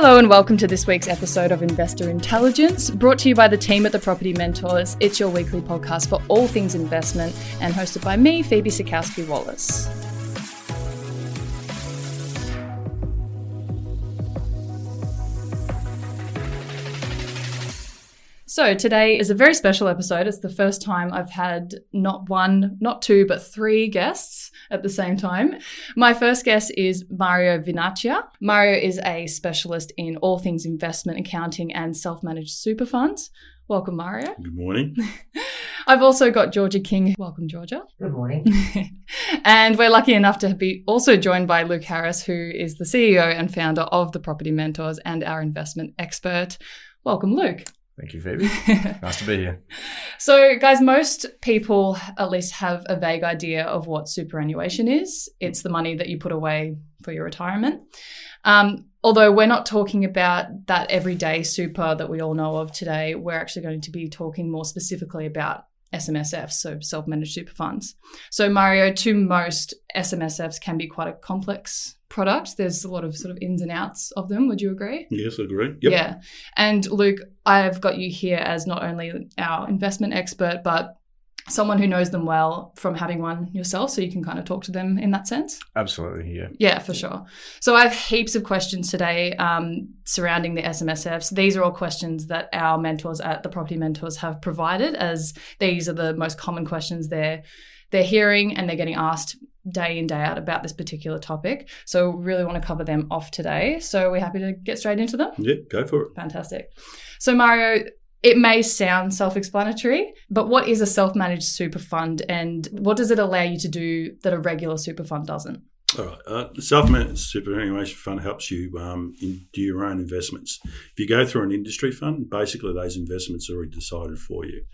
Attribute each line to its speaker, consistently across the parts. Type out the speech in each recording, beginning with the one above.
Speaker 1: Hello and welcome to this week's episode of Investor Intelligence, brought to you by the team at the Property Mentors. It's your weekly podcast for all things investment and hosted by me, Phoebe Sikowski Wallace. So, today is a very special episode. It's the first time I've had not one, not two, but three guests at the same time. My first guest is Mario Vinaccia. Mario is a specialist in all things investment accounting and self managed super funds. Welcome, Mario.
Speaker 2: Good morning.
Speaker 1: I've also got Georgia King. Welcome, Georgia.
Speaker 3: Good morning.
Speaker 1: and we're lucky enough to be also joined by Luke Harris, who is the CEO and founder of the Property Mentors and our investment expert. Welcome, Luke.
Speaker 4: Thank you, Phoebe. nice to be here.
Speaker 1: So, guys, most people at least have a vague idea of what superannuation is. It's the money that you put away for your retirement. Um, although we're not talking about that everyday super that we all know of today, we're actually going to be talking more specifically about SMSFs, so self managed super funds. So, Mario, to most, SMSFs can be quite a complex product. There's a lot of sort of ins and outs of them. Would you agree?
Speaker 2: Yes, I agree. Yep.
Speaker 1: Yeah. And Luke, I've got you here as not only our investment expert, but someone who knows them well from having one yourself so you can kind of talk to them in that sense
Speaker 4: absolutely yeah
Speaker 1: yeah for sure so i have heaps of questions today um, surrounding the smsfs these are all questions that our mentors at the property mentors have provided as these are the most common questions they're they're hearing and they're getting asked day in day out about this particular topic. So really want to cover them off today. So we're happy to get straight into them?
Speaker 2: Yeah go for it.
Speaker 1: Fantastic. So mario it may sound self explanatory, but what is a self managed super fund and what does it allow you to do that a regular super fund doesn't?
Speaker 2: All right. Uh, the self-managed superannuation fund helps you um, in, do your own investments. If you go through an industry fund, basically those investments are already decided for you.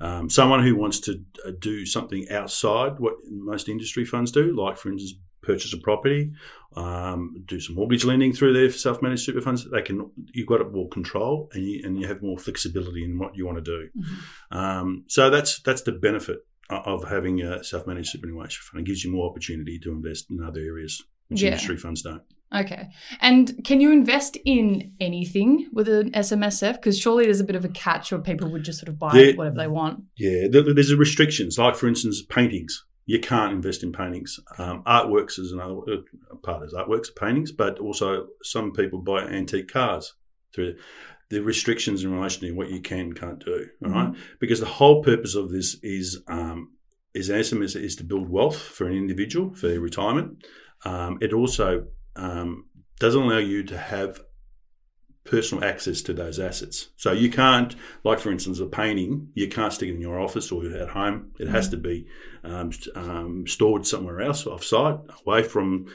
Speaker 2: Um, someone who wants to uh, do something outside what most industry funds do, like for instance purchase a property, um, do some mortgage lending through their self-managed super funds. They can you've got more control and you, and you have more flexibility in what you want to do. Mm-hmm. Um, so that's that's the benefit of having a self-managed superannuation fund. It gives you more opportunity to invest in other areas which yeah. industry funds don't.
Speaker 1: Okay. And can you invest in anything with an SMSF? Because surely there's a bit of a catch where people would just sort of buy there, whatever they want.
Speaker 2: Yeah, there's restrictions. Like, for instance, paintings you can't invest in paintings. Um, artworks is another uh, part of artworks, paintings, but also some people buy antique cars through the restrictions in relation to what you can and can't do. All mm-hmm. right, because the whole purpose of this is um, is SMS is to build wealth for an individual for their retirement. Um, it also um, doesn't allow you to have personal access to those assets. So you can't, like for instance, a painting, you can't stick it in your office or at home. It has to be um, um, stored somewhere else, off-site, away from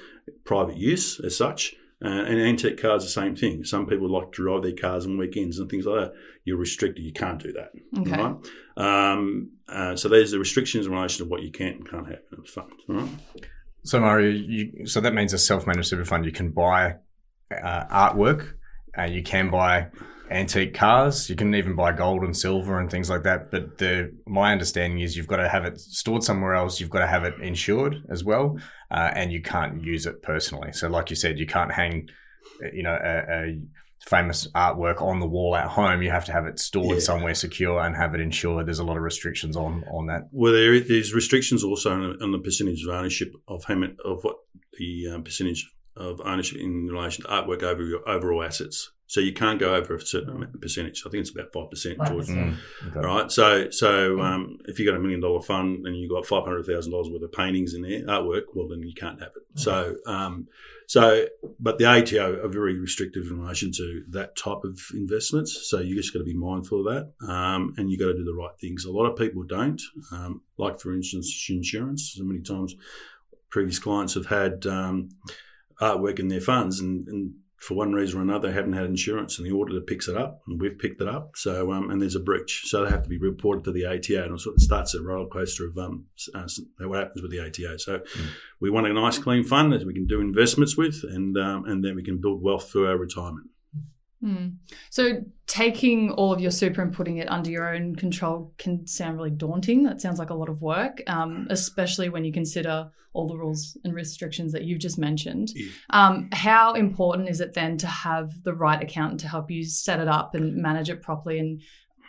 Speaker 2: private use as such. Uh, and antique cars, the same thing. Some people like to drive their cars on weekends and things like that. You're restricted. You can't do that. Okay. Right? Um, uh, so there's the restrictions in relation to what you can and can't have in funds. Right?
Speaker 4: So Mario, you, so that means a self-managed super fund. You can buy uh, artwork uh, you can buy antique cars. You can even buy gold and silver and things like that. But the my understanding is you've got to have it stored somewhere else. You've got to have it insured as well, uh, and you can't use it personally. So, like you said, you can't hang, you know, a, a famous artwork on the wall at home. You have to have it stored yeah. somewhere secure and have it insured. There's a lot of restrictions on on that.
Speaker 2: Well, there, there's restrictions also on, on the percentage of ownership of how of what the um, percentage of ownership in relation to artwork over your overall assets. So you can't go over a certain percentage. I think it's about five percent, George.
Speaker 3: 5%.
Speaker 4: Mm, okay.
Speaker 2: All right. So, so um, if you've got a million dollar fund and you've got five hundred thousand dollars worth of paintings in there, artwork, well, then you can't have it. So, um, so, but the ATO are very restrictive in relation to that type of investments. So you just got to be mindful of that, um, and you got to do the right things. A lot of people don't. Um, like for instance, insurance. So many times, previous clients have had um, artwork in their funds, and, and for one reason or another, haven't had insurance, and the auditor picks it up, and we've picked it up. So, um, and there's a breach, so they have to be reported to the ATO, and it sort of starts a roller coaster of um, uh, what happens with the ATO. So, we want a nice, clean fund that we can do investments with, and um, and then we can build wealth through our retirement.
Speaker 1: Mm. So taking all of your super and putting it under your own control can sound really daunting. That sounds like a lot of work, um, especially when you consider all the rules and restrictions that you've just mentioned.
Speaker 2: Yeah.
Speaker 1: Um, how important is it then to have the right accountant to help you set it up and manage it properly? And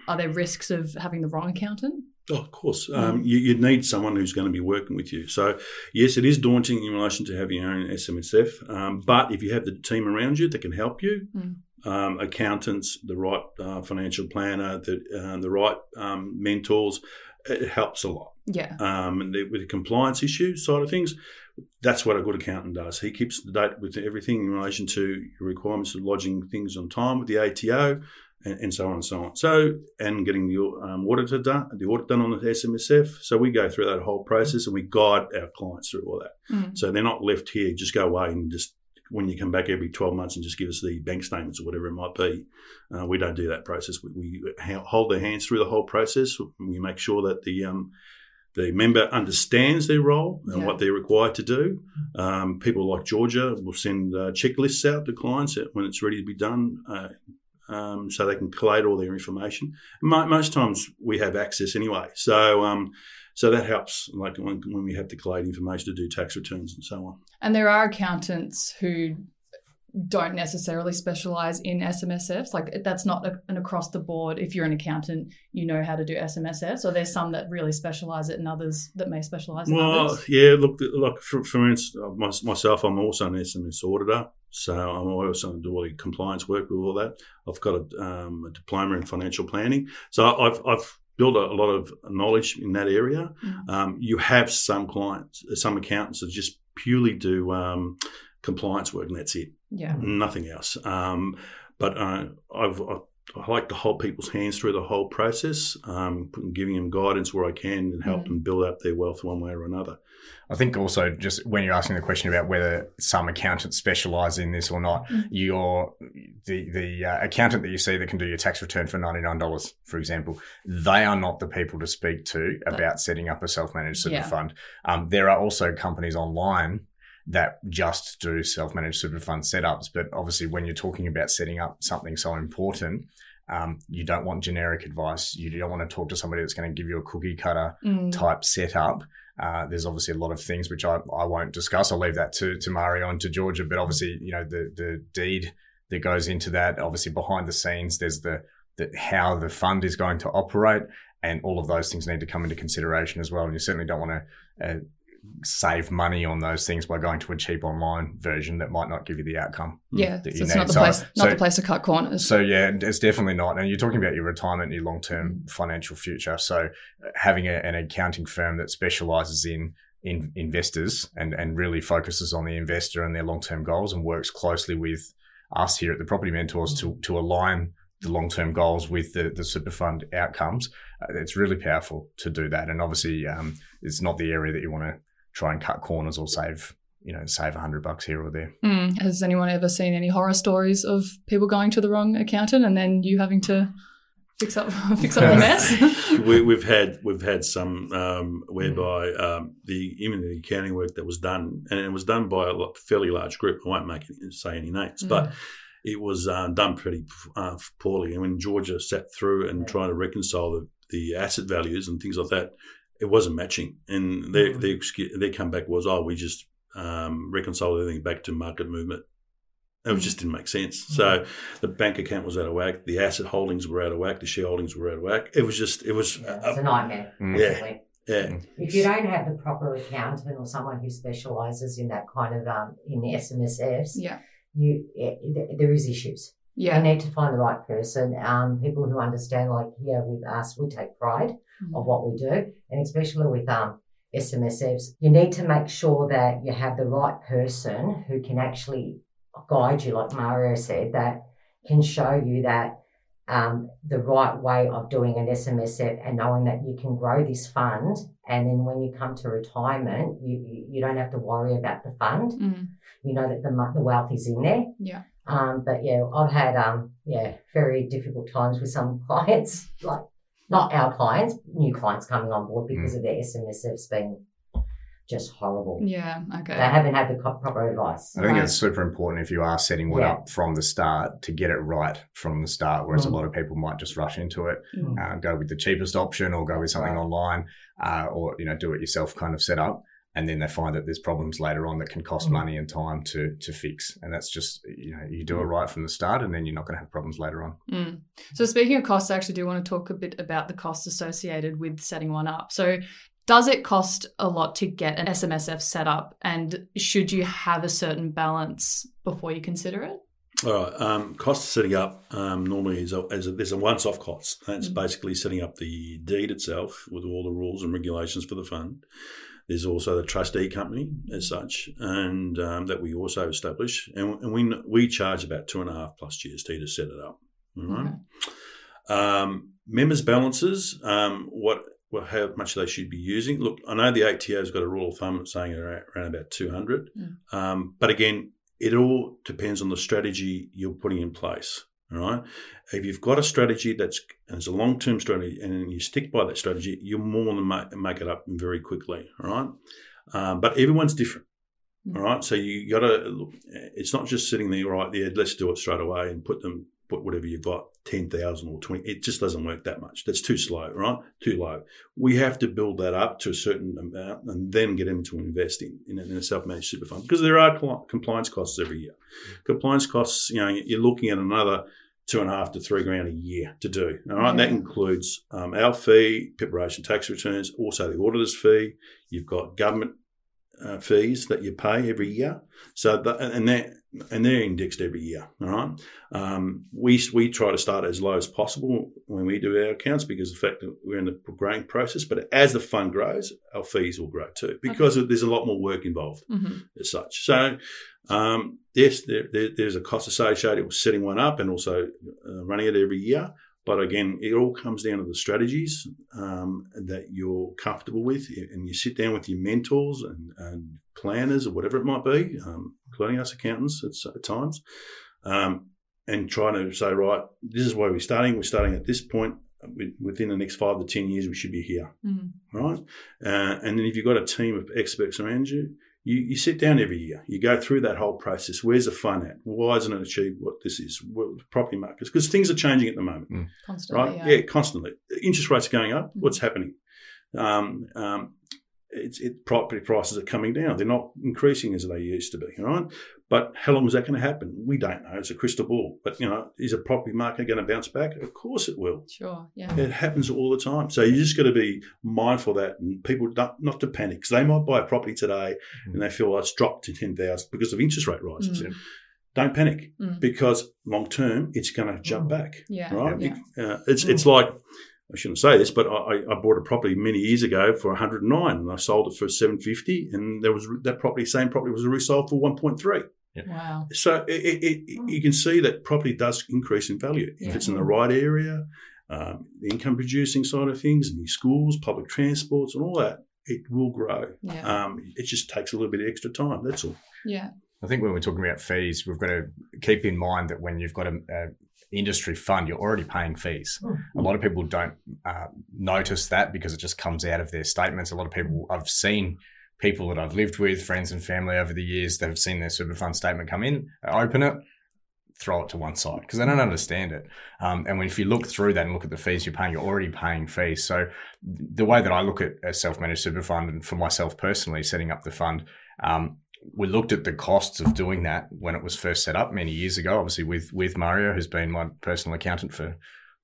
Speaker 1: are there risks of having the wrong accountant?
Speaker 2: Oh, of course. Um, you, you need someone who's going to be working with you. So, yes, it is daunting in relation to having your own SMSF, um, but if you have the team around you that can help you,
Speaker 1: Mm.
Speaker 2: Um, accountants, the right uh, financial planner, the, uh, the right um, mentors, it helps a lot.
Speaker 1: Yeah.
Speaker 2: Um, and the, with the compliance issue side of things, that's what a good accountant does. He keeps the date with everything in relation to requirements of lodging things on time with the ATO and, and so on and so on. So, and getting the um, auditor done, the audit done on the SMSF. So we go through that whole process and we guide our clients through all that.
Speaker 1: Mm.
Speaker 2: So they're not left here, just go away and just when you come back every 12 months and just give us the bank statements or whatever it might be. Uh, we don't do that process. We, we hold their hands through the whole process. We make sure that the um, the member understands their role and
Speaker 1: Yeah.
Speaker 2: what they're required to do. Um, people like Georgia will send uh, checklists out to clients when it's ready to be done. Uh, um, so they can collate all their information. Most times we have access anyway, so um, so that helps. Like when, when we have to collate information to do tax returns and so on.
Speaker 1: And there are accountants who don't necessarily specialize in SMSFs. Like that's not a, an across the board. If you're an accountant, you know how to do SMSFs. Or there's some that really specialize it, and others that may specialize in
Speaker 2: Well,
Speaker 1: others.
Speaker 2: yeah. Look, look. For, for instance, myself, I'm also an SMS auditor, so I'm also do all the compliance work with all that. I've got a, um, a diploma in financial planning, so I've I've built a, a lot of knowledge in that area.
Speaker 1: Mm.
Speaker 2: Um, you have some clients, some accountants that just purely do um, compliance work, and that's it
Speaker 1: Yeah.
Speaker 2: nothing else. Um, but uh, I've, I, I like to hold people's hands through the whole process, um, giving them guidance where I can and help
Speaker 1: Mm.
Speaker 2: them build up their wealth one way or another.
Speaker 4: I think also just when you're asking the question about whether some accountants specialise in this or not,
Speaker 1: Mm.
Speaker 4: your the the uh, accountant that you see that can do your tax return for ninety nine dollars, for example, they are not the people to speak to about setting up a self managed super
Speaker 1: Yeah.
Speaker 4: fund. Um, there are also companies online that just do self managed super fund setups, but obviously when you're talking about setting up something so important. Um, you don't want generic advice. You don't want to talk to somebody that's going to give you a cookie cutter
Speaker 1: Mm.
Speaker 4: type setup. Uh, there's obviously a lot of things which I, I won't discuss. I'll leave that to, to Mario and to Georgia. But obviously, you know, the, the deed that goes into that, obviously behind the scenes, there's the, the how the fund is going to operate. And all of those things need to come into consideration as well. And you certainly don't want to uh, save money on those things by going to a cheap online version that might not give you the outcome.
Speaker 1: Yeah.
Speaker 4: that
Speaker 1: So
Speaker 4: you
Speaker 1: it's
Speaker 4: need.
Speaker 1: not the
Speaker 4: So-
Speaker 1: place. Not
Speaker 4: so-
Speaker 1: the place to cut corners.
Speaker 4: So yeah, it's definitely not. And you're talking about your retirement, and your long term financial future. So having a, an accounting firm that specialises in in investors and and really focuses on the investor and their long term goals and works closely with us here at the Property Mentors to to align the long term goals with the the super fund outcomes. Uh, it's really powerful to do that. And obviously, um, it's not the area that you want to try and cut corners or save you know save a hundred bucks here or there.
Speaker 1: Mm. Has anyone ever seen any horror stories of people going to the wrong accountant and then you having to fix up fix up the mess?
Speaker 2: we, we've had we've had some um, whereby um, the even the accounting work that was done, and it was done by a fairly large group. I won't make any, say any names, but it was uh, done pretty uh, poorly. And when Georgia sat through and tried to reconcile the, the asset values and things like that, it wasn't matching. And their their, excu- their comeback was, "Oh, we just um, reconciled everything back to market movement." It just didn't make sense. So the bank account was out of whack. The asset holdings were out of whack. The shareholdings were out of whack. It was just, it was,
Speaker 3: Yeah, it's a nightmare.
Speaker 4: Mm.
Speaker 2: Yeah. yeah.
Speaker 3: If you don't have the proper accountant or someone who specialises in that kind of um in SMSFs,
Speaker 1: yeah.
Speaker 3: you there is issues.
Speaker 1: Yeah, You
Speaker 3: need to find the right person. Um, people who understand, like here with us, we take pride
Speaker 1: Mm.
Speaker 3: of what we do, and especially with um, SMSFs, you need to make sure that you have the right person who can actually guide you, like Mario said, that can show you that um, the right way of doing an SMSF and knowing that you can grow this fund, and then when you come to retirement, you you, you don't have to worry about the fund.
Speaker 1: Mm.
Speaker 3: You know that the the wealth is in there.
Speaker 1: Yeah.
Speaker 3: Um, but yeah, I've had um, yeah, very difficult times with some clients, like not our clients, new clients coming on board because of their SMSFs being just horrible.
Speaker 1: Yeah. Okay.
Speaker 3: They haven't had the proper advice.
Speaker 4: I think
Speaker 1: Right.
Speaker 4: it's super important if you are setting one
Speaker 3: Yeah.
Speaker 4: up from the start to get it right from the start, whereas
Speaker 3: Mm.
Speaker 4: a lot of people might just rush into it,
Speaker 1: Mm.
Speaker 4: uh, go with the cheapest option or go with something
Speaker 3: Right.
Speaker 4: online, uh, or you know do it yourself kind of setup, and then they find that there's problems later on that can cost
Speaker 3: Mm.
Speaker 4: money and time to to fix, and that's just you know you do it right from the start, and then you're not going to have problems later on.
Speaker 1: Mm. So, speaking of costs, I actually do want to talk a bit about the costs associated with setting one up. So, does it cost a lot to get an SMSF set up? And should you have a certain balance before you consider it?
Speaker 2: All right. Um, cost of setting up um, normally is a, is a, there's a once-off cost. That's
Speaker 1: Mm.
Speaker 2: basically setting up the deed itself with all the rules and regulations for the fund. There's also the trustee company as such, and um, that we also establish, and, and we we charge about two and a half plus GST to set it up. Right. Um, members' balances, um, what, what how much they should be using. Look, I know the ATO's got a rule of thumb saying around, about 200.
Speaker 1: Mm.
Speaker 2: Um, but again, it all depends on the strategy you're putting in place. All right. If you've got a strategy that's and it's a long term strategy and you stick by that strategy, you'll more than make, make it up very quickly. All right. Um, but everyone's different.
Speaker 1: Mm.
Speaker 2: All right. So you got to look. It's not just sitting there, right? Yeah, let's do it straight away and put them put whatever you've got, 10,000 or 20. It just doesn't work that much. That's too slow, right? Too low. We have to build that up to a certain amount and then get them to invest in, in a, self-managed super fund because there are cl- compliance costs every year. Compliance costs, you know, you're looking at another two and a half to three grand a year to do. All right. That includes um, our fee, preparation tax returns, also the auditor's fee. You've got government uh, fees that you pay every year. So the, and they're and they're indexed every year. All right. Um, we we try to start as low as possible when we do our accounts because of the fact that we're in the growing process. But as the fund grows, our fees will grow too because there's a lot more work involved
Speaker 1: hmm
Speaker 2: as such. So, um, yes, there, there, there's a cost associated with setting one up and also uh, running it every year. But again, it all comes down to the strategies um, that you're comfortable with, and you sit down with your mentors and, and planners or whatever it might be, um, including us accountants at, at times, um, and trying to say, right, this is where we're starting. We're starting at this point. Within the next five to ten years, we should be here
Speaker 1: Mm.
Speaker 2: right? Uh, and then if you've got a team of experts around you, you, you sit down every year. You go through that whole process. Where's the fun at? Why isn't it achieved what this is? What, the property markets, because things are changing at the moment,
Speaker 1: Constantly.
Speaker 2: right?
Speaker 1: Yeah.
Speaker 2: Yeah. constantly. Interest rates are going up. What's happening? Um, um, it's it, property prices are coming down. They're not increasing as they used to be, right? But how long is that going to happen? We don't know. It's a crystal ball. But you know, is a property market going to bounce back? Of course it will.
Speaker 1: Sure. Yeah.
Speaker 2: It happens all the time. So you just got to be mindful of that, and people don't, not to panic because they might buy a property today and they feel oh, it's dropped to ten thousand because of interest rate rises.
Speaker 1: Mm.
Speaker 2: Don't panic
Speaker 1: Mm.
Speaker 2: because long term it's going to jump back.
Speaker 1: Yeah.
Speaker 2: Right?
Speaker 1: Yeah.
Speaker 2: Uh, it's it's like I shouldn't say this, but I, I bought a property many years ago for 109 and I sold it for 750, and there was that property, same property, was resold for 1.3.
Speaker 1: Wow.
Speaker 2: So it, it, it, you can see that property does increase in value if
Speaker 1: Yeah.
Speaker 2: it's in the right area, um, the income producing side of things, and your schools, public transports, and all that. It will grow.
Speaker 1: Yeah.
Speaker 2: Um, it just takes a little bit of extra time. That's all.
Speaker 1: Yeah.
Speaker 4: I think when we're talking about fees, we've got to keep in mind that when you've got a, a industry fund, you're already paying fees. A lot of people don't uh, notice that because it just comes out of their statements. A lot of people I've seen people that I've lived with, friends and family over the years, they've seen their super fund statement come in, open it, throw it to one side because they don't understand it. Um, and when if you look through that and look at the fees you're paying, you're already paying fees. So the way that I look at a self-managed super fund, and for myself personally, setting up the fund. Um, we looked at the costs of doing that when it was first set up many years ago, obviously with with Mario, who's been my personal accountant for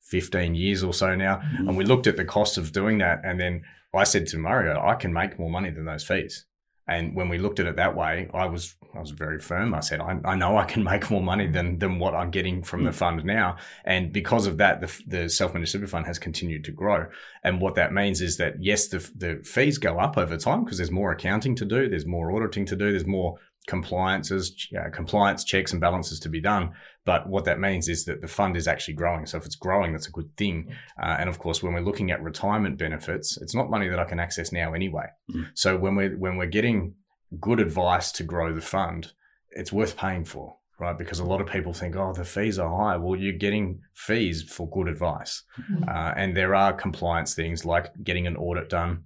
Speaker 4: 15 years or so now. Mm-hmm. And we looked at the cost of doing that. And then I said to Mario, I can make more money than those fees. And when we looked at it that way, I was I was very firm. I said, I, I know I can make more money than than what I'm getting from the hmm. fund now, and because of that, the, the self managed super fund has continued to grow. And what that means is that yes, the the fees go up over time because there's more accounting to do, there's more auditing to do, there's more compliances, uh, compliance checks and balances to be done. But what that means is that the fund is actually growing. So if it's growing, that's a good thing. Uh, and of course, when we're looking at retirement benefits, it's not money that I can access now anyway.
Speaker 2: Mm.
Speaker 4: So when we're when we're getting good advice to grow the fund, it's worth paying for, right? Because a lot of people think, oh, the fees are high. Well, you're getting fees for good advice,
Speaker 1: Mhm.
Speaker 4: uh, and there are compliance things like getting an audit done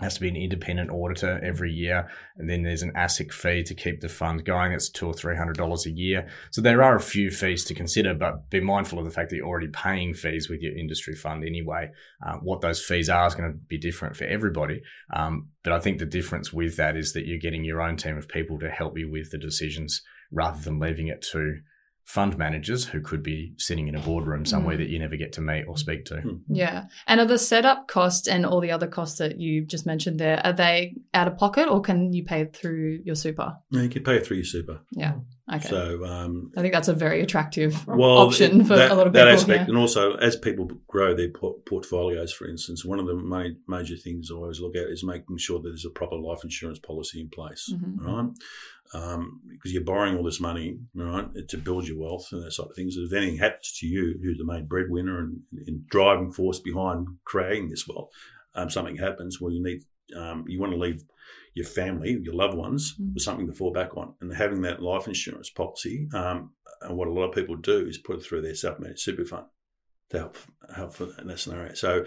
Speaker 4: has to be an independent auditor every year, and then there's an ASIC fee to keep the fund going. It's two or three hundred dollars a year. So there are a few fees to consider, but be mindful of the fact that you're already paying fees with your industry fund anyway. Uh, what those fees are is going to be different for everybody, um, but I think the difference with that is that you're getting your own team of people to help you with the decisions rather than leaving it to fund managers who could be sitting in a boardroom somewhere
Speaker 1: Mm.
Speaker 4: that you never get to meet or speak to.
Speaker 1: Yeah. And are the setup costs and all the other costs that you just mentioned there, are they out of pocket or can you pay through your super?
Speaker 2: No, you can pay through your super.
Speaker 1: Yeah. Okay.
Speaker 2: So um,
Speaker 1: I think that's a very attractive
Speaker 2: well,
Speaker 1: option for
Speaker 2: that,
Speaker 1: a lot of people.
Speaker 2: that aspect,
Speaker 1: yeah.
Speaker 2: and also as people grow their por- portfolios, for instance, one of the main, major things I always look at is making sure that there's a proper life insurance policy in place,
Speaker 1: Mhm.
Speaker 2: right? Um, because you're borrowing all this money, right, to build your wealth and that sort of things. If anything happens to you, who's the main breadwinner and, and driving force behind creating this wealth, um, something happens, well, you need, um, you want to leave your family, your loved ones,
Speaker 1: Mm.
Speaker 2: with something to fall back on. And having that life insurance policy, um, and what a lot of people do is put it through their self-managed super fund to help help for that, in that scenario. So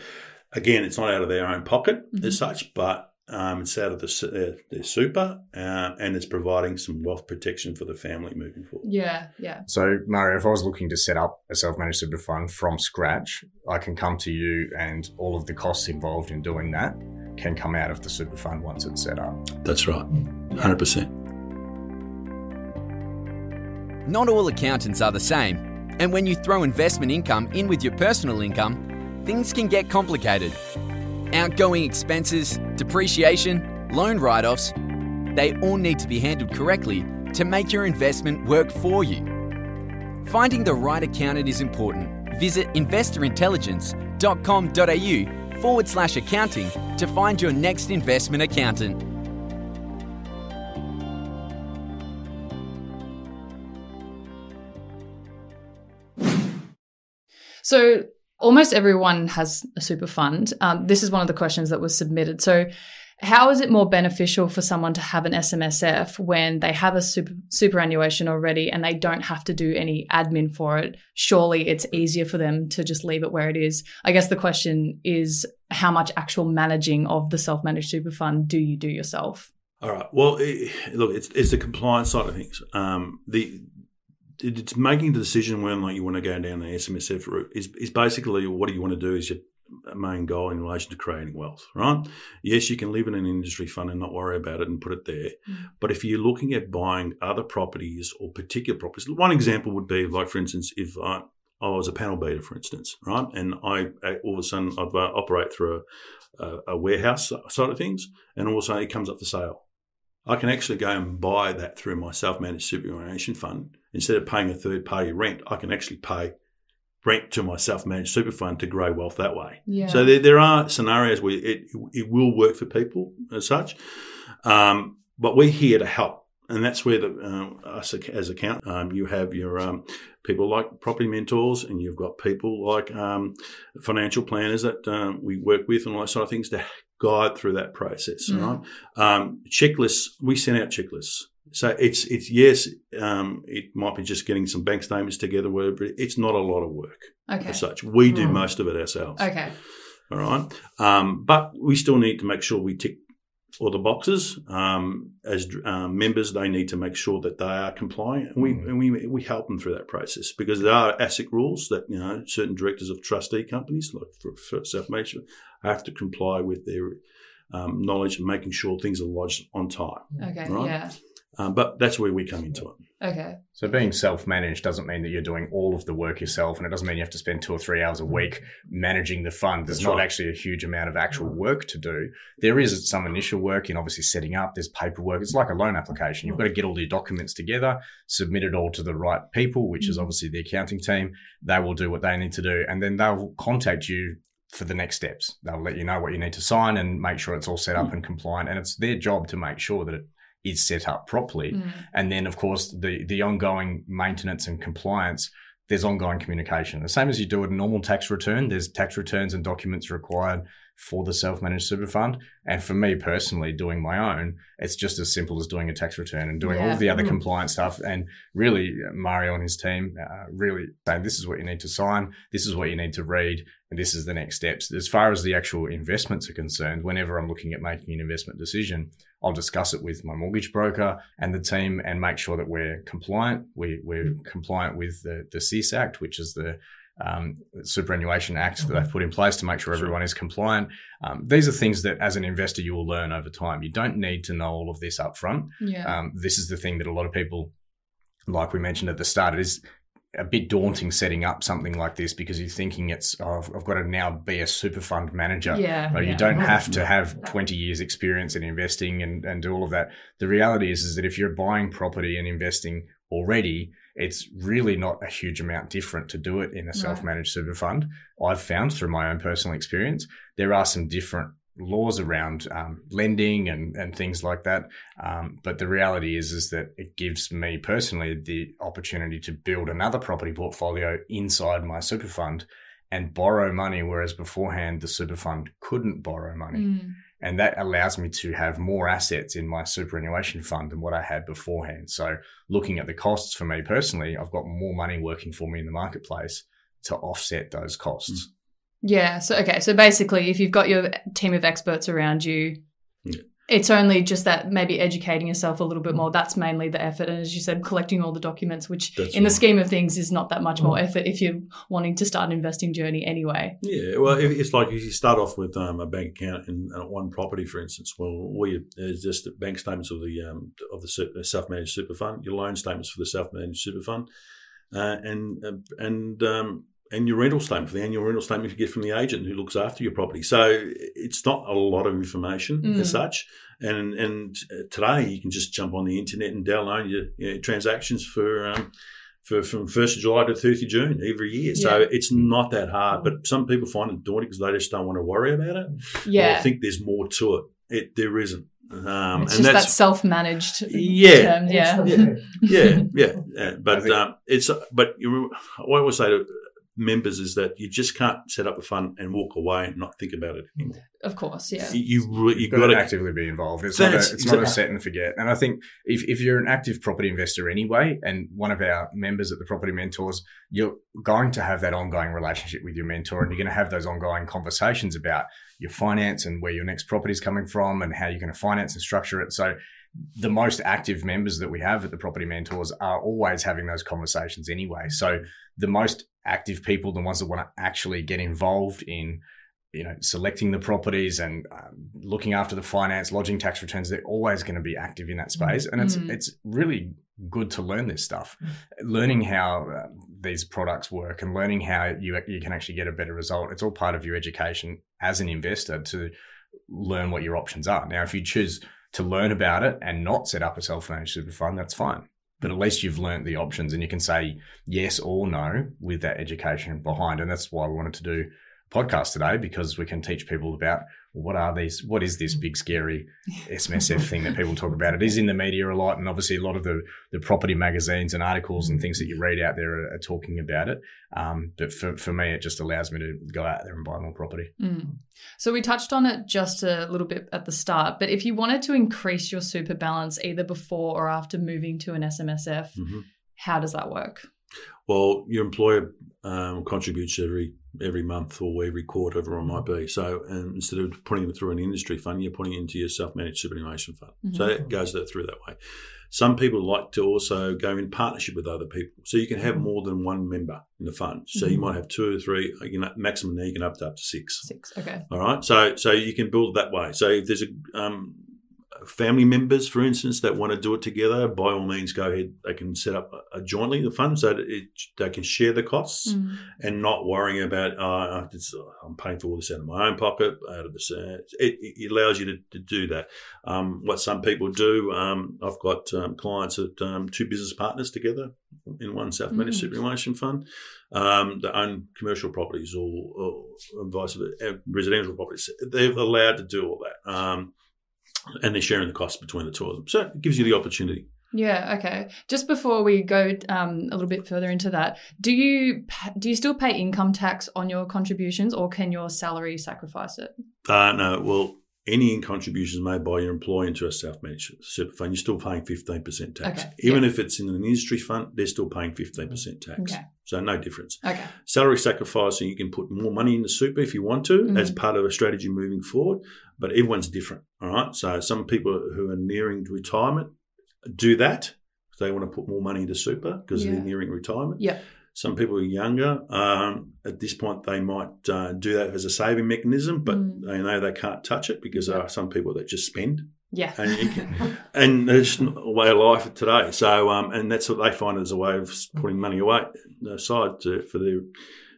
Speaker 2: again, it's not out of their own pocket as
Speaker 1: Mhm.
Speaker 2: such, but um, it's out of the, su- their, their super, uh, and it's providing some wealth protection for the family moving forward.
Speaker 1: Yeah. Yeah.
Speaker 4: So, Mario, if I was looking to set up a self managed super fund from scratch, I can come to you and all of the costs involved in doing that can come out of the super fund once it's set up.
Speaker 2: That's right, hundred percent.
Speaker 5: Not all accountants are the same, and when you throw investment income in with your personal income, things can get complicated. Outgoing expenses, depreciation, loan write offs, they all need to be handled correctly to make your investment work for you. Finding the right accountant is important. Visit investorintelligence.com.au forward slash accounting to find your next investment accountant.
Speaker 1: So almost everyone has a super fund. Um, this is one of the questions that was submitted. So how is it more beneficial for someone to have an SMSF when they have a super, superannuation already and they don't have to do any admin for it? Surely it's easier for them to just leave it where it is. I guess the question is how much actual managing of the self-managed super fund do you do yourself?
Speaker 2: All right. Well, it, look, it's, it's the compliance side of things. Um, the it's making the decision when like you want to go down the SMSF route is, is basically what do you want to do is your main goal in relation to creating wealth, right? Yes, you can live in an industry fund and not worry about it and put it there.
Speaker 1: Mm.
Speaker 2: But if you're looking at buying other properties or particular properties, one example would be like, for instance, if I, I was a panel beater, for instance, right? And I all of a sudden I'd uh, operate through a, a, a warehouse side of things, and all of a sudden it comes up for sale. I can actually go and buy that through my self-managed superannuation fund instead of paying a third-party rent. I can actually pay rent to my self-managed super fund to grow wealth that way.
Speaker 1: Yeah.
Speaker 2: So there, there are scenarios where it it will work for people as such, um, but we're here to help, and that's where the uh, us as account um, you have your um, people like property mentors, and you've got people like um, financial planners that um, we work with, and all that sort of things to guide through that process.
Speaker 1: Mm.
Speaker 2: Right, um, checklists we send out checklists. So it's it's yes, um, it might be just getting some bank statements together, whatever. It's not a lot of work
Speaker 1: okay.
Speaker 2: as such. We do
Speaker 3: Mm.
Speaker 2: most of it ourselves.
Speaker 1: Okay.
Speaker 2: All right. Um, but we still need to make sure we tick all the boxes. Um, as um, members, they need to make sure that they are compliant, and we
Speaker 4: Mm.
Speaker 2: and we we help them through that process because there are ASIC rules that you know certain directors of trustee companies, like for, for self-management, have to comply with their um, knowledge and making sure things are lodged on time.
Speaker 1: Okay.
Speaker 2: Right.
Speaker 1: Yeah.
Speaker 2: Um, but that's where we come into it.
Speaker 1: Okay.
Speaker 4: So being self-managed doesn't mean that you're doing all of the work yourself, and it doesn't mean you have to spend two or three hours a week managing the fund. There's
Speaker 2: That's
Speaker 4: not
Speaker 2: right.
Speaker 4: actually a huge amount of actual work to do. There is some initial work in obviously setting up. There's paperwork. It's like a loan application. You've got to get all your documents together, submit it all to the right people, which is obviously the accounting team. They will do what they need to do, and then they'll contact you for the next steps. They'll let you know what you need to sign and make sure it's all set up and compliant. And it's their job to make sure that it is set up properly.
Speaker 1: Mm.
Speaker 4: And then, of course, the the ongoing maintenance and compliance. There's ongoing communication. The same as you do a normal tax return. There's tax returns and documents required for the self-managed super fund. And for me personally, doing my own, it's just as simple as doing a tax return and doing all
Speaker 1: Yeah.
Speaker 4: of the other
Speaker 3: Mm.
Speaker 4: compliance stuff. And really, Mario and his team uh, really saying this is what you need to sign, this is what you need to read, and this is the next steps. As far as the actual investments are concerned, whenever I'm looking at making an investment decision, I'll discuss it with my mortgage broker and the team and make sure that we're compliant. We, we're compliant with the, the SIS Act, which is the um, Superannuation Act that they've put in place to make sure everyone is compliant. Um, these are things that, as an investor, you will learn over time. You don't need to know all of this up front.
Speaker 1: Yeah.
Speaker 4: Um, this is the thing that a lot of people, like we mentioned at the start, it is a bit daunting setting up something like this because you're thinking it's, oh, I've, I've got to now be a super fund manager.
Speaker 1: yeah.
Speaker 4: Right,
Speaker 1: yeah.
Speaker 4: You don't mm-hmm. have to mm-hmm. have 20 years experience in investing and, and do all of that. The reality is, is that if you're buying property and investing already, it's really not a huge amount different to do it in a self-managed super fund. I've found through my own personal experience, there are some different laws around um, lending and, and things like that. Um, but the reality is, is that it gives me personally the opportunity to build another property portfolio inside my super fund and borrow money, whereas beforehand the super fund couldn't borrow money.
Speaker 1: Mm.
Speaker 4: And that allows me to have more assets in my superannuation fund than what I had beforehand. So, looking at the costs for me personally, I've got more money working for me in the marketplace to offset those costs.
Speaker 1: Yeah. So okay. So basically, if you've got your team of experts around you,
Speaker 2: Yeah.
Speaker 1: it's only just that maybe educating yourself a little bit more. That's mainly the effort, and as you said, collecting all the documents, which
Speaker 2: That's
Speaker 1: in the scheme of things is not that much more effort if you're wanting to start an investing journey anyway.
Speaker 2: Yeah, well, it's like if you start off with um, a bank account in uh, one property, for instance. Well, all you is just the bank statements of the um, of the the self-managed super fund, your loan statements for the self-managed super fund, uh, and uh, and um, and your rental statement for the annual rental statement you get from the agent who looks after your property. So it's not a lot of information
Speaker 1: Mm.
Speaker 2: as such. And and uh, today you can just jump on the internet and download your, your transactions for. Um, for from first of July to thirtieth June every year, so
Speaker 1: Yeah.
Speaker 2: it's not that hard. But some people find it daunting because they just don't want to worry about it.
Speaker 1: Yeah.
Speaker 2: or think there's more to it. It there isn't, um,
Speaker 1: it's
Speaker 2: and
Speaker 1: just that
Speaker 2: that's
Speaker 1: self-managed
Speaker 2: Yeah.
Speaker 1: term. Yeah.
Speaker 2: Yeah. yeah, yeah, yeah. But
Speaker 4: think-
Speaker 2: um, it's but you, what I always say to members is that you just can't set up a fund and walk away and not think about it anymore.
Speaker 1: Of course. Yeah.
Speaker 2: You you, re- you
Speaker 4: You've
Speaker 2: got
Speaker 4: got to
Speaker 2: to
Speaker 4: actively be involved. It's, not a,
Speaker 2: That's
Speaker 4: it's not a set and forget. And I think if, if you're an active property investor anyway, and one of our members at the Property Mentors, you're going to have that ongoing relationship with your mentor and you're going to have those ongoing conversations about your finance and where your next property is coming from and how you're going to finance and structure it. So the most active members that we have at the Property Mentors are always having those conversations anyway. So the most active people, the ones that want to actually get involved in you know, selecting the properties and um, looking after the finance, lodging tax returns, they're always going to be active in that space. And it's
Speaker 1: Mm.
Speaker 4: it's really good to learn this stuff, learning how uh, these products work and learning how you you can actually get a better result. It's all part of your education as an investor to learn what your options are. Now, if you choose to learn about it and not set up a self-managed super fund, that's fine. But at least you've learned the options and you can say yes or no with that education behind. And that's why we wanted to do a podcast today because we can teach people about what are these what is this big scary SMSF thing that people talk about it is in the media a lot and obviously a lot of the the property magazines and articles and things that you read out there are, are talking about it um, but for, for me it just allows me to go out there and buy more property
Speaker 1: Mm. So we touched on it just a little bit at the start, but if you wanted to increase your super balance either before or after moving to an SMSF,
Speaker 2: Mhm.
Speaker 1: how does that work?
Speaker 2: Well, your employer um, contributes every every month or every quarter, whatever it might be. So um, instead of putting it through an industry fund, you're putting it into your self managed superannuation fund. So
Speaker 1: Mhm.
Speaker 2: it goes that through that way. Some people like to also go in partnership with other people, so you can have more than one member in the fund. So you
Speaker 1: Mhm.
Speaker 2: might have two or three. You know, maximum now you can up to up to six.
Speaker 1: Six. Okay.
Speaker 2: All right. So so you can build that way. So if there's a um, family members, for instance, that want to do it together, by all means, go ahead. They can set up a, a jointly the fund so that it, they can share the costs
Speaker 1: Mm.
Speaker 2: and not worrying about uh, it's, I'm paying for all this out of my own pocket. Out of this, uh, it, it allows you to, to do that. Um, what some people do, um, I've got um, clients that um, two business partners together in one self-managed
Speaker 1: Mm.
Speaker 2: superannuation fund um, that own commercial properties or, or vice versa, uh, residential properties. They're allowed to do all that. Um, and they're sharing the costs between the two of them. So it gives you the opportunity.
Speaker 1: Yeah. Okay. Just before we go um, a little bit further into that, do you do you still pay income tax on your contributions, or can your salary sacrifice it?
Speaker 2: Uh, no, well, any contributions made by your employer into a self-managed super fund, you're still paying 15% tax.
Speaker 1: Okay,
Speaker 2: Even if it's in an industry fund, they're still paying 15% tax.
Speaker 1: Okay.
Speaker 2: So no difference.
Speaker 1: Okay.
Speaker 2: Salary sacrificing, you can put more money in the super if you want to
Speaker 1: Mhm.
Speaker 2: as part of a strategy moving forward, but everyone's different. All right. So some people who are nearing retirement do that. They want to put more money into super because
Speaker 1: Yeah.
Speaker 2: they're nearing retirement.
Speaker 1: Yeah.
Speaker 2: Some people are younger. Um, at this point, they might uh, do that as a saving mechanism, but
Speaker 1: Mm.
Speaker 2: they know they can't touch it because there are some people that just spend,
Speaker 1: Yeah.
Speaker 2: and you can, and it's a way of life today. So, um, and that's what they find as a way of putting money away aside to, for their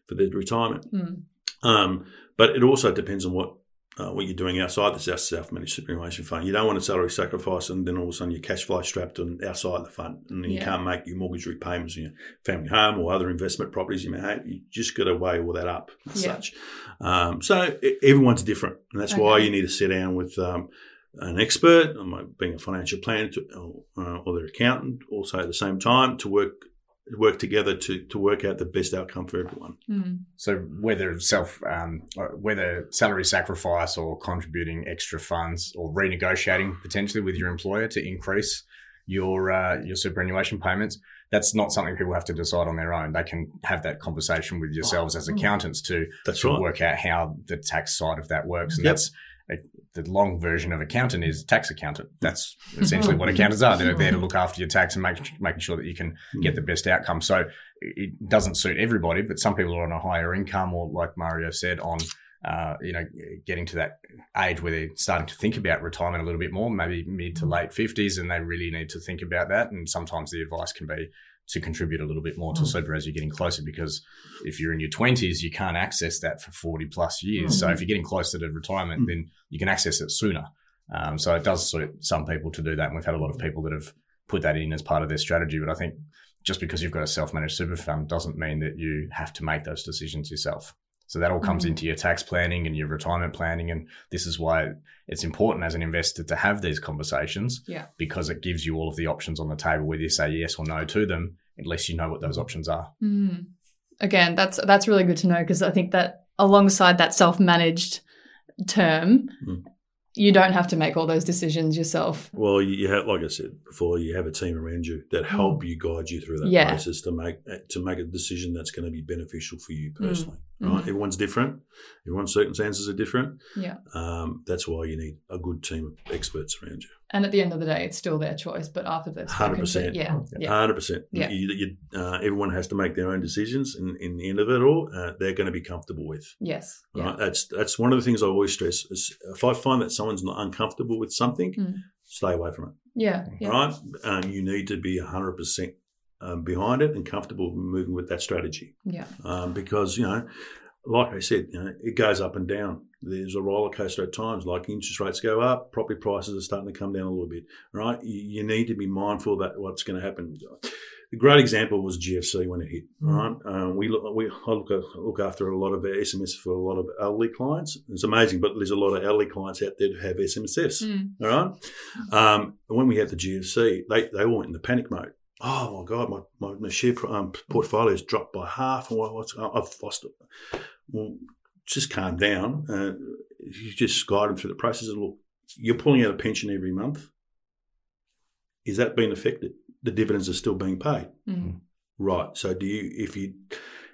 Speaker 2: for their retirement.
Speaker 1: Mm.
Speaker 2: Um, but it also depends on what uh, what you're doing outside the self managed superannuation fund. You don't want a salary sacrifice, and then all of a sudden your cash flow strapped on outside the fund, and then you
Speaker 1: Yeah.
Speaker 2: can't make your mortgage repayments in your family home or other investment properties you may have. You just got to weigh all that up as
Speaker 1: Yeah.
Speaker 2: such. Um, so e- everyone's different, and that's why you need to sit down with. Um, an expert, being a financial planner to, or, uh, or their accountant, also at the same time to work work together to to work out the best outcome for everyone.
Speaker 1: Mm.
Speaker 4: So whether self, um, whether salary sacrifice or contributing extra funds or renegotiating potentially with your employer to increase your uh, your superannuation payments, that's not something people have to decide on their own. They can have that conversation with yourselves as accountants to
Speaker 2: That's
Speaker 4: to
Speaker 2: right.
Speaker 4: work out how the tax side of that works. And
Speaker 2: Yep.
Speaker 4: that's the long version of accountant is tax accountant. That's essentially what accountants are. They're there to look after your tax and make, making sure that you can get the best outcome. So it doesn't suit everybody, but some people are on a higher income or like Mario said on uh, you know, getting to that age where they're starting to think about retirement a little bit more, maybe mid to late fifties, and they really need to think about that. And sometimes the advice can be to contribute a little bit more to
Speaker 3: Mm.
Speaker 4: super as you're getting closer, because if you're in your twenties, you can't access that for forty plus years. So
Speaker 1: Mhm.
Speaker 4: if you're getting closer to retirement,
Speaker 2: Mm.
Speaker 4: then you can access it sooner. Um, so it does suit some people to do that, and we've had a lot of people that have put that in as part of their strategy. But I think just because you've got a self-managed super fund doesn't mean that you have to make those decisions yourself. So that all comes
Speaker 1: Mhm.
Speaker 4: into your tax planning and your retirement planning. And this is why it's important as an investor to have these conversations
Speaker 1: Yeah.
Speaker 4: because it gives you all of the options on the table, whether you say yes or no to them, at least you know what those options are.
Speaker 1: Mm. Again, that's that's really good to know because I think that alongside that self-managed term,
Speaker 2: Mm.
Speaker 1: you don't have to make all those decisions yourself.
Speaker 2: Well, you you have, like I said before, you have a team around you that help you guide you through that
Speaker 1: Yeah.
Speaker 2: process to make to make a decision that's going to be beneficial for you
Speaker 1: Mm.
Speaker 2: personally. Right? Everyone's different. Everyone's circumstances are different.
Speaker 1: Yeah.
Speaker 2: Um, that's why you need a good team of experts around you.
Speaker 1: And at the end of the day, it's still their choice. But after they've
Speaker 2: 100%.
Speaker 1: yeah, yeah,
Speaker 2: Hundred percent.
Speaker 1: Yeah.
Speaker 2: You, you, uh, everyone has to make their own decisions, and in the end of it all, uh, they're going to be comfortable with.
Speaker 1: yes,
Speaker 2: Right?
Speaker 1: yeah,
Speaker 2: That's that's one of the things I always stress. Is if I find that someone's not uncomfortable with something,
Speaker 1: Mm.
Speaker 2: stay away from it.
Speaker 1: yeah, yeah.
Speaker 2: right? Um, you need to be 100% um, behind it and comfortable moving with that strategy.
Speaker 1: yeah.
Speaker 2: Um, because, you know, like I said, you know, it goes up and down. There's a roller coaster at times, like interest rates go up, property prices are starting to come down a little bit, right? You, you need to be mindful that what's going to happen. A great example was GFC when it hit, right? Um, we look, we I look, look after a lot of SMS for a lot of elderly clients. It's amazing, but there's a lot of elderly clients out there who have SMSFs.
Speaker 1: Mm.
Speaker 2: All right. Um, when we had the GFC, they, they all went into panic mode. Oh my God, my, my, my share um, portfolio's dropped by half. And what's, I've lost it. Well, just calm down. Uh, you just guide them through the process and look, you're pulling out a pension every month. Is that being affected? The dividends are still being paid.
Speaker 1: Mm.
Speaker 2: Right. So do you, if you,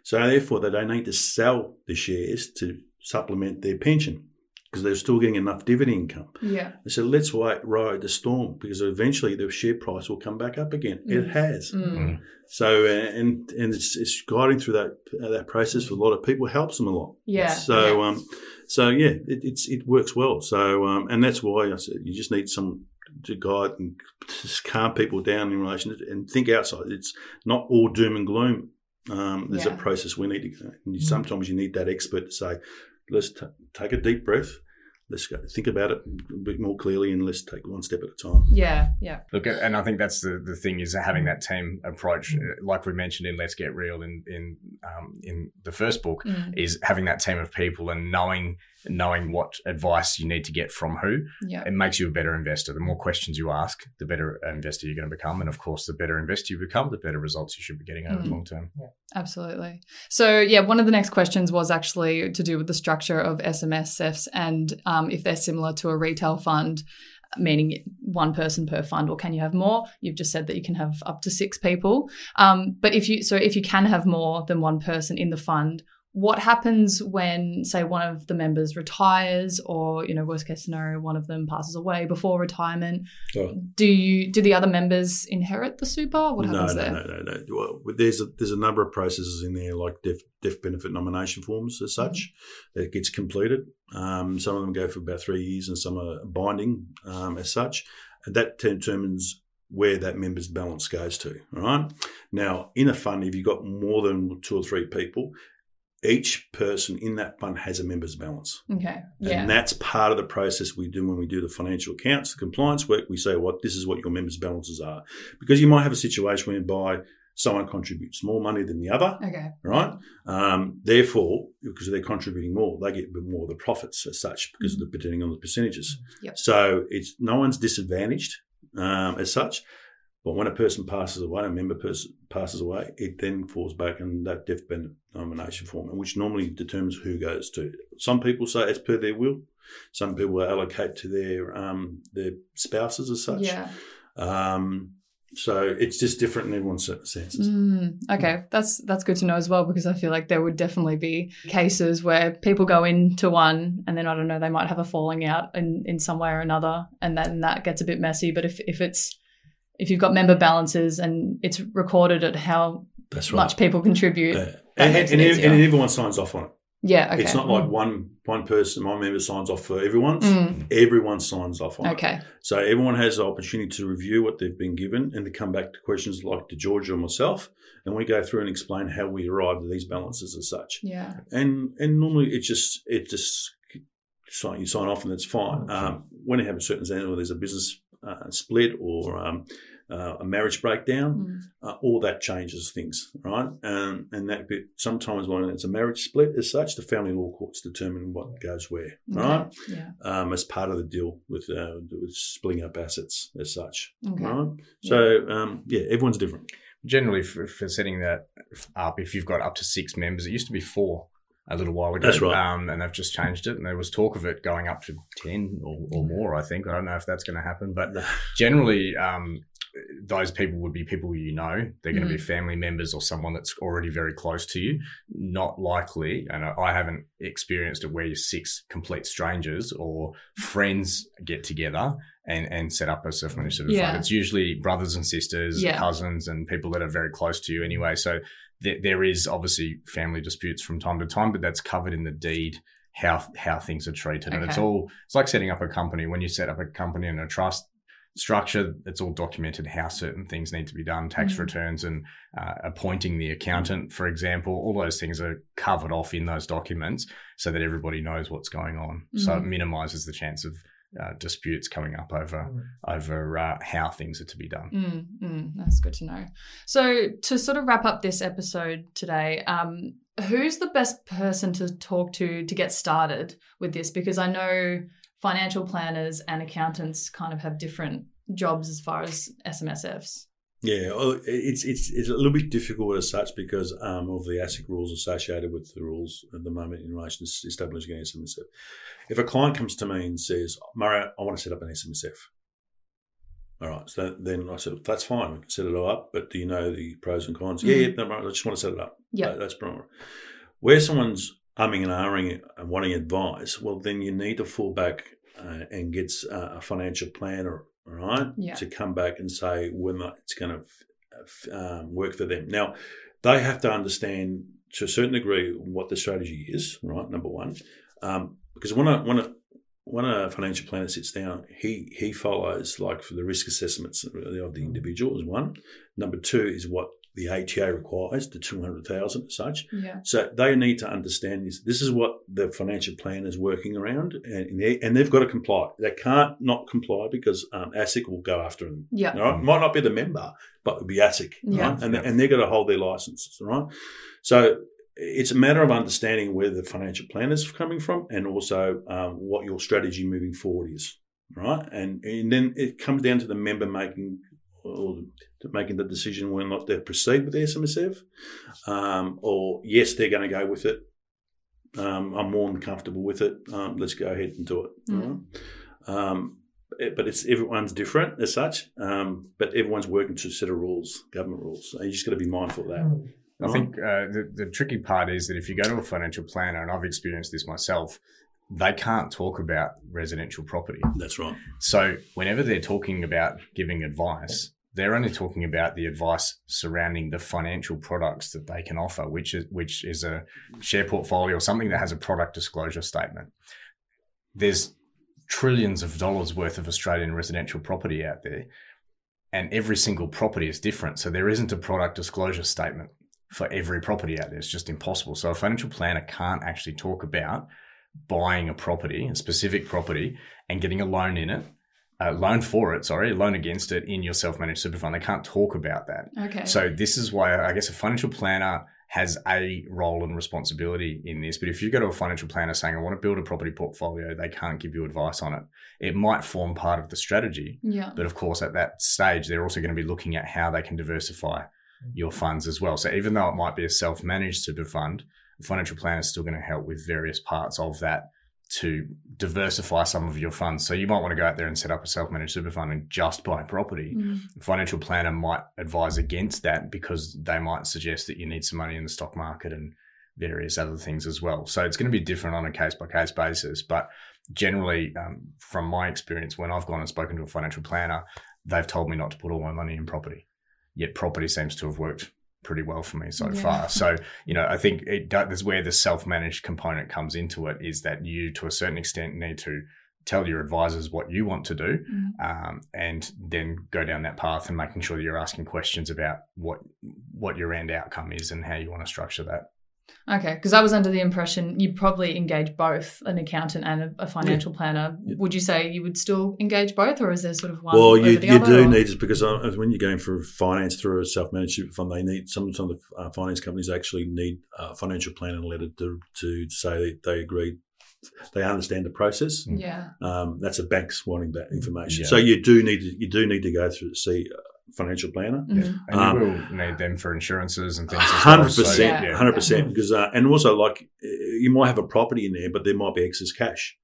Speaker 2: so therefore they don't need to sell the shares to supplement their pension. Because they're still getting enough dividend income.
Speaker 1: Yeah.
Speaker 2: They said, let's wait, ride the storm because eventually the share price will come back up again. It
Speaker 1: Mm.
Speaker 2: has.
Speaker 1: Mm.
Speaker 2: So, uh, and and it's, it's guiding through that uh, that process for a lot of people helps them a lot.
Speaker 1: Yeah.
Speaker 2: So,
Speaker 1: yeah.
Speaker 2: um, so yeah, it, it's it works well. So, um, and that's why I said you just need some to guide and just calm people down in relation to, and think outside. It's not all doom and gloom. Um, there's
Speaker 1: Yeah.
Speaker 2: a process we need to go. And you,
Speaker 1: Mhm.
Speaker 2: sometimes you need that expert to say, let's t- take a deep breath. Let's go think about it a bit more clearly, and let's take one step at a time.
Speaker 1: yeah. Yeah.
Speaker 4: Look, and I think that's the, the thing is having that team approach, uh, like we mentioned in Let's Get Real in in um, in the first book,
Speaker 1: Mm.
Speaker 4: is having that team of people and knowing knowing what advice you need to get from who.
Speaker 1: Yeah.
Speaker 4: It makes you a better investor. The more questions you ask, the better investor you're going to become, and of course, the better investor you become, the better results you should be getting over
Speaker 1: Mm.
Speaker 4: the long term.
Speaker 1: Absolutely. So, yeah, one of the next questions was actually to do with the structure of SMSFs and um, if they're similar to a retail fund, meaning one person per fund, or can you have more? You've just said that you can have up to six people. Um, but if you, so if you can have more than one person in the fund, what happens when, say, one of the members retires, or you know, worst case scenario, one of them passes away before retirement?
Speaker 2: Oh.
Speaker 1: Do you do the other members inherit the super? What
Speaker 2: no,
Speaker 1: happens
Speaker 2: no,
Speaker 1: there?
Speaker 2: no, no, no. Well, there's a, there's a number of processes in there, like death, death benefit nomination forms as such,
Speaker 1: Mm-hmm.
Speaker 2: that gets completed. Um, some of them go for about three years, and some are binding um, as such. And that determines where that member's balance goes to. All right. Now, in a fund, if you've got more than two or three people, each person in that fund has a member's balance.
Speaker 1: Okay. Yeah.
Speaker 2: And that's part of the process we do when we do the financial accounts, the compliance work. We say, what this is what your members' balances are. Because you might have a situation whereby someone contributes more money than the other,
Speaker 1: okay.
Speaker 2: right? Um, therefore, because they're contributing more, they get more of the profits as such because of the depending on the percentages.
Speaker 1: Yep.
Speaker 2: So it's no one's disadvantaged um, as such. But when a person passes away, a member person passes away, it then falls back in that death benefit nomination form, which normally determines who goes to. Some people say it's per their will. Some people allocate to their um, their spouses as such.
Speaker 1: Yeah.
Speaker 2: Um, so it's just different in everyone's circumstances.
Speaker 1: Mm, okay, that's that's good to know as well because I feel like there would definitely be cases where people go into one and then I don't know they might have a falling out in, in some way or another and then that gets a bit messy. But if if it's if you've got member balances and it's recorded at how
Speaker 2: That's right.
Speaker 1: much people contribute,
Speaker 2: Yeah.
Speaker 1: that
Speaker 2: And, and, and everyone signs off on it.
Speaker 1: yeah, okay,
Speaker 2: It's not like one one person, my member signs off for everyone's.
Speaker 1: Mm.
Speaker 2: Everyone signs off on it.
Speaker 1: okay,
Speaker 2: So everyone has the opportunity to review what they've been given and to come back to questions like to Georgia or myself, and we go through and explain how we arrived at these balances as such.
Speaker 1: yeah,
Speaker 2: And and normally it's just it just sign you sign off and that's fine. Um, when you have a certain example, there's a business uh, split or um, uh, a marriage breakdown,
Speaker 1: Mm.
Speaker 2: uh, all that changes things, right? Um, and that bit sometimes when it's a marriage split as such, the family law courts determine what goes where,
Speaker 1: okay,
Speaker 2: right?
Speaker 1: yeah,
Speaker 2: Um, as part of the deal with uh, with splitting up assets as such,
Speaker 1: okay,
Speaker 2: right? So um, yeah, everyone's different.
Speaker 4: Generally, for, for setting that up, if you've got up to six members, it used to be four a little while ago.
Speaker 2: That's right.
Speaker 4: Um, and they've just changed it. And there was talk of it going up to 10 or, or more, I think. I don't know if that's going to happen. But generally, um, those people would be people you know. They're going to be mm. family members or someone that's already very close to you. Not likely, and I haven't experienced it where you're six complete strangers or friends get together and, and set up a self-managed super
Speaker 1: Yeah.
Speaker 4: fund. It's usually brothers and sisters,
Speaker 1: Yeah.
Speaker 4: cousins, and people that are very close to you anyway. So th- there is obviously family disputes from time to time, but that's covered in the deed how how things are treated, and it's all it's like setting up a company. When you set up a company and a trust structure, it's all documented how certain things need to be done, tax
Speaker 1: Mhm.
Speaker 4: returns, and uh, appointing the accountant, for example. All those things are covered off in those documents so that everybody knows what's going on. So it
Speaker 1: Mhm.
Speaker 4: minimises the chance of uh, disputes coming up over over uh, how things are to be done.
Speaker 1: Mm, mm, that's good to know. So, to sort of wrap up this episode today, um, who's the best person to talk to to get started with this? Because I know financial planners and accountants kind of have different jobs as far as SMSFs.
Speaker 2: Yeah, it's it's it's a little bit difficult as such because um, of the ASIC rules associated with the rules at the moment in relation to establishing an SMSF. If a client comes to me and says, "Murray, I want to set up an SMSF," all right, so then I said, "That's fine, we can set it all up, but do you know the pros and cons?" Yeah, yeah, no, I just want to set it up.
Speaker 1: Yeah.
Speaker 2: That's brilliant. Where someone's umming and ahhing and wanting advice, well, then you need to fall back uh, and get uh, a financial planner, right,
Speaker 1: Yeah.
Speaker 2: to come back and say whether it's going to um, work for them. Now, they have to understand to a certain degree what the strategy is, right? Number one, um, because when a when a when a financial planner sits down, he he follows like for the risk assessments of the individual is one. Number two is what the ATO requires, the two hundred thousand such.
Speaker 1: Yeah.
Speaker 2: So they need to understand this. This is what the financial plan is working around, and they, and they've got to comply. They can't not comply because um, ASIC will go after them.
Speaker 1: Yeah.
Speaker 2: All right? Might not be the member, but it'll be ASIC.
Speaker 1: Yeah.
Speaker 2: Right? And,
Speaker 4: Yeah.
Speaker 2: and they're going to hold their licenses. All right. So it's a matter of understanding where the financial plan is coming from and also um, what your strategy moving forward is. Right. And, and then it comes down to the member making or to making the decision whether or not they proceed with the SMSF, um, or yes, they're going to go with it. Um, I'm more than comfortable with it. Um, let's go ahead and do it.
Speaker 1: Mm.
Speaker 2: Right? Um, it- but it's everyone's different as such. Um, but everyone's working to a set of rules, government rules. So you just got to be mindful of that.
Speaker 3: Mm.
Speaker 4: I think uh, the, the tricky part is that if you go to a financial planner, and I've experienced this myself, they can't talk about residential property.
Speaker 2: that's right.
Speaker 4: So whenever they're talking about giving advice, they're only talking about the advice surrounding the financial products that they can offer, which is which is a share portfolio or something that has a product disclosure statement. There's trillions of dollars worth of Australian residential property out there, and every single property is different. So there isn't a product disclosure statement for every property out there. It's just impossible. So a financial planner can't actually talk about buying a property, a specific property, and getting a loan in it, a loan for it, sorry, loan against it in your self-managed super fund. They can't talk about that.
Speaker 1: Okay.
Speaker 4: So this is why I guess a financial planner has a role and responsibility in this. But if you go to a financial planner saying, I want to build a property portfolio, they can't give you advice on it. It might form part of the strategy.
Speaker 1: yeah.
Speaker 4: But of course, at that stage, they're also going to be looking at how they can diversify your funds as well. So even though it might be a self managed super fund, a financial planner is still going to help with various parts of that to diversify some of your funds. So you might want to go out there and set up a self managed super fund and just buy property.
Speaker 1: Mm.
Speaker 4: A financial planner might advise against that because they might suggest that you need some money in the stock market and various other things as well. So it's going to be different on a case by case basis. But generally, um, from my experience, when I've gone and spoken to a financial planner, they've told me not to put all my money in property. Yet property seems to have worked pretty well for me so
Speaker 1: Yeah.
Speaker 4: far. So, you know, I think it does, that's where the self managed component comes into it is that you, to a certain extent, need to tell your advisors what you want to do
Speaker 1: Mm.
Speaker 4: um, and then go down that path and making sure that you're asking questions about what what your end outcome is and how you want to structure that.
Speaker 1: Okay, because I was under the impression you'd probably engage both an accountant and a, a financial planner.
Speaker 2: Yeah.
Speaker 1: Would you say you would still engage both, or is there sort of one?
Speaker 2: Well,
Speaker 1: over
Speaker 2: you,
Speaker 1: the
Speaker 2: you
Speaker 1: other,
Speaker 2: do
Speaker 1: or-
Speaker 2: need it because uh, when you're going for finance through a self-managed fund, they need some some of the uh, finance companies actually need a financial plan and a letter to to say that they agree, they understand the process.
Speaker 1: Yeah.
Speaker 2: Um, that's a bank's wanting that information.
Speaker 4: Yeah.
Speaker 2: So you do need to, you do need to go through to see a financial planner.
Speaker 1: Mhm.
Speaker 4: And
Speaker 2: Um,
Speaker 4: you will need them for insurances and things.
Speaker 2: Hundred percent, hundred percent. Because uh, and also like uh, you might have a property in there, but there might be excess cash.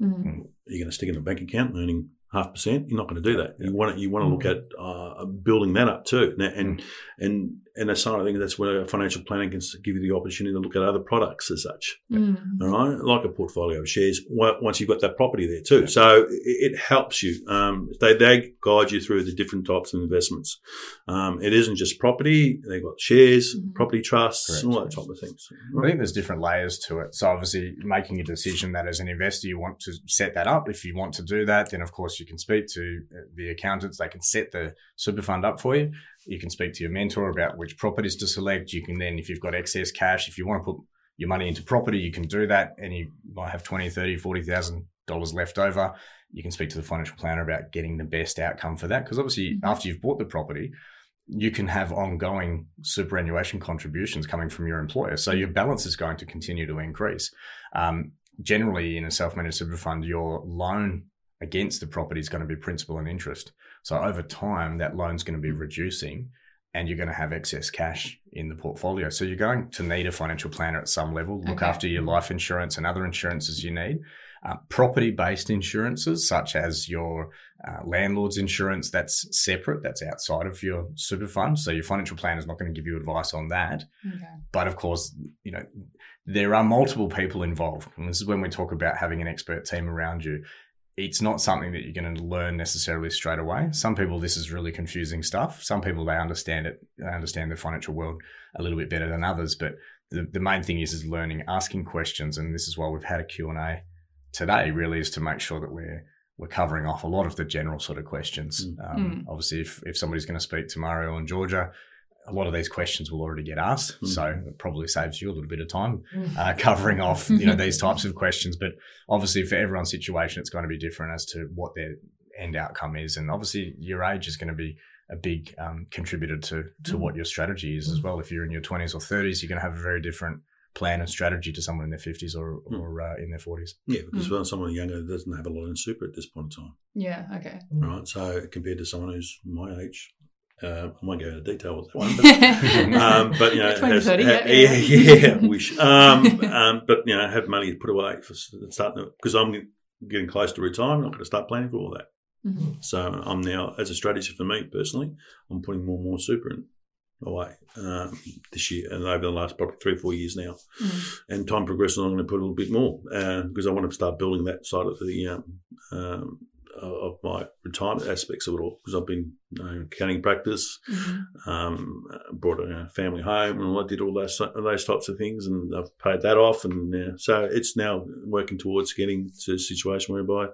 Speaker 1: Mhm.
Speaker 2: You're going to stick in a bank account earning half percent. You're not going to do that. You want to, you want to look at uh, building that up too. Now, and and and that's something I think that's where a financial planning can give you the opportunity to look at other products as such.
Speaker 1: Mm.
Speaker 2: All right, like a portfolio of shares. Once you've got that property there too, so it, it helps you. Um, they they guide you through the different types of investments. Um, it isn't just property. They've got shares,
Speaker 1: Mhm.
Speaker 2: property trusts,
Speaker 4: Correct.
Speaker 2: and all that type of things.
Speaker 4: I think there's different layers to it. So obviously, making a decision that as an investor you want to set that up. If you want to do that, then of course you can speak to uh, the accountants. They can set the super fund up for you. You can speak to your mentor about which properties to select. You can then, if you've got excess cash, if you want to put your money into property, you can do that. And you might have 20, 30, 40,000 dollars left over. You can speak to the financial planner about getting the best outcome for that. Because obviously,
Speaker 1: Mhm.
Speaker 4: after you've bought the property, you can have ongoing superannuation contributions coming from your employer. So your balance is going to continue to increase. Um, generally, in a self managed super fund, your loan against the property is going to be principal and interest. So over time, that loan's going to be reducing and you're going to have excess cash in the portfolio. So you're going to need a financial planner at some level, look
Speaker 1: Okay.
Speaker 4: after your life insurance and other insurances you need. Uh, property based insurances, such as your uh, landlord's insurance, that's separate, that's outside of your super fund. So your financial planner is not going to give you advice on that.
Speaker 1: Okay.
Speaker 4: But of course, you know, there are multiple people involved. And this is when we talk about having an expert team around you. It's not something that you're going to learn necessarily straight away. Some people, this is really confusing stuff. Some people, they understand it, they understand the financial world a little bit better than others. But the, the main thing is, is learning, asking questions. And this is why we've had a Q&A today really is to make sure that we're we're covering off a lot of the general sort of questions.
Speaker 2: Mm.
Speaker 4: Um,
Speaker 1: Mm.
Speaker 4: Obviously, if, if somebody's going to speak to Mario and Georgia, a lot of these questions will already get asked,
Speaker 2: Mm.
Speaker 4: so it probably saves you a little bit of time
Speaker 3: Mm.
Speaker 4: uh, covering off you know these types of questions. But obviously, for everyone's situation, it's going to be different as to what their end outcome is, and obviously, your age is going to be a big um, contributor to to
Speaker 3: Mm.
Speaker 4: what your strategy is as well. If you're in your 20s or 30s, you're going to have a very different plan and strategy to someone in their 50s or,
Speaker 2: Mm.
Speaker 4: or uh, in their 40s.
Speaker 2: Yeah, because when someone younger doesn't have a lot in super at this point in time,
Speaker 1: Yeah. Okay.
Speaker 2: right? So compared to someone who's my age, uh, I won't go into detail with that one, but um, but you know, has-
Speaker 1: 30,
Speaker 2: ha-
Speaker 1: yeah,
Speaker 2: yeah,
Speaker 1: yeah.
Speaker 2: yeah, wish. Um, um, but you know, have money put away for starting because I'm getting close to retirement. I'm going to start planning for all that.
Speaker 1: Mhm.
Speaker 2: So I'm now, as a strategy for me personally, I'm putting more and more super in away um, this year and over the last probably three or four years now.
Speaker 1: Mhm.
Speaker 2: And time progresses, I'm going to put a little bit more uh, because I want to start building that side of the um, um, of my retirement aspects of it all. Because I've been you know, accounting practice,
Speaker 1: Mhm.
Speaker 2: um, brought a family home, and I did all those those types of things, and I've paid that off, and uh, so it's now working towards getting to a situation whereby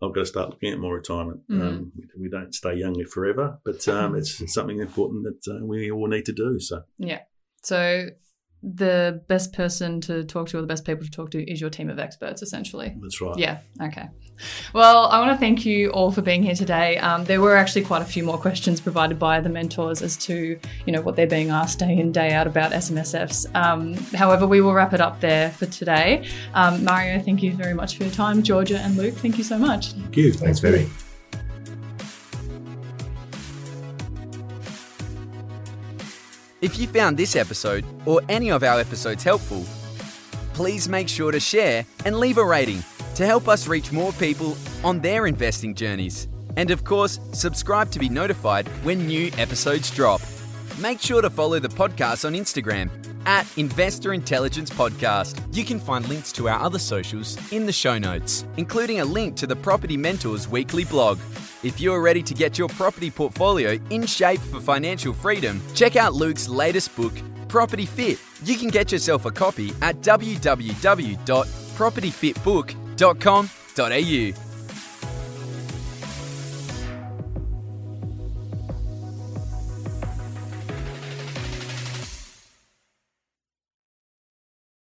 Speaker 2: I've got to start looking at my retirement.
Speaker 1: Mhm.
Speaker 2: Um, we, we don't stay young forever, but um, it's, it's something important that uh, we all need to do. So yeah,
Speaker 1: So the best person to talk to or the best people to talk to is your team of experts, essentially.
Speaker 2: that's right.
Speaker 1: Yeah. Okay. Well, I want to thank you all for being here today. Um, there were actually quite a few more questions provided by the mentors as to you know what they're being asked day in day out about SMSFs. Um, however, we will wrap it up there for today. Um, Mario, thank you very much for your time. Georgia and Luke, thank you so much.
Speaker 2: Thank you.
Speaker 4: Thanks, Vivi.
Speaker 5: If you found this episode or any of our episodes helpful, please make sure to share and leave a rating to help us reach more people on their investing journeys. And of course, subscribe to be notified when new episodes drop. Make sure to follow the podcast on Instagram at Investor Intelligence Podcast. You can find links to our other socials in the show notes, including a link to the Property Mentors weekly blog. If you're ready to get your property portfolio in shape for financial freedom, check out Luke's latest book, Property Fit. You can get yourself a copy at www.propertyfitbook.com.au.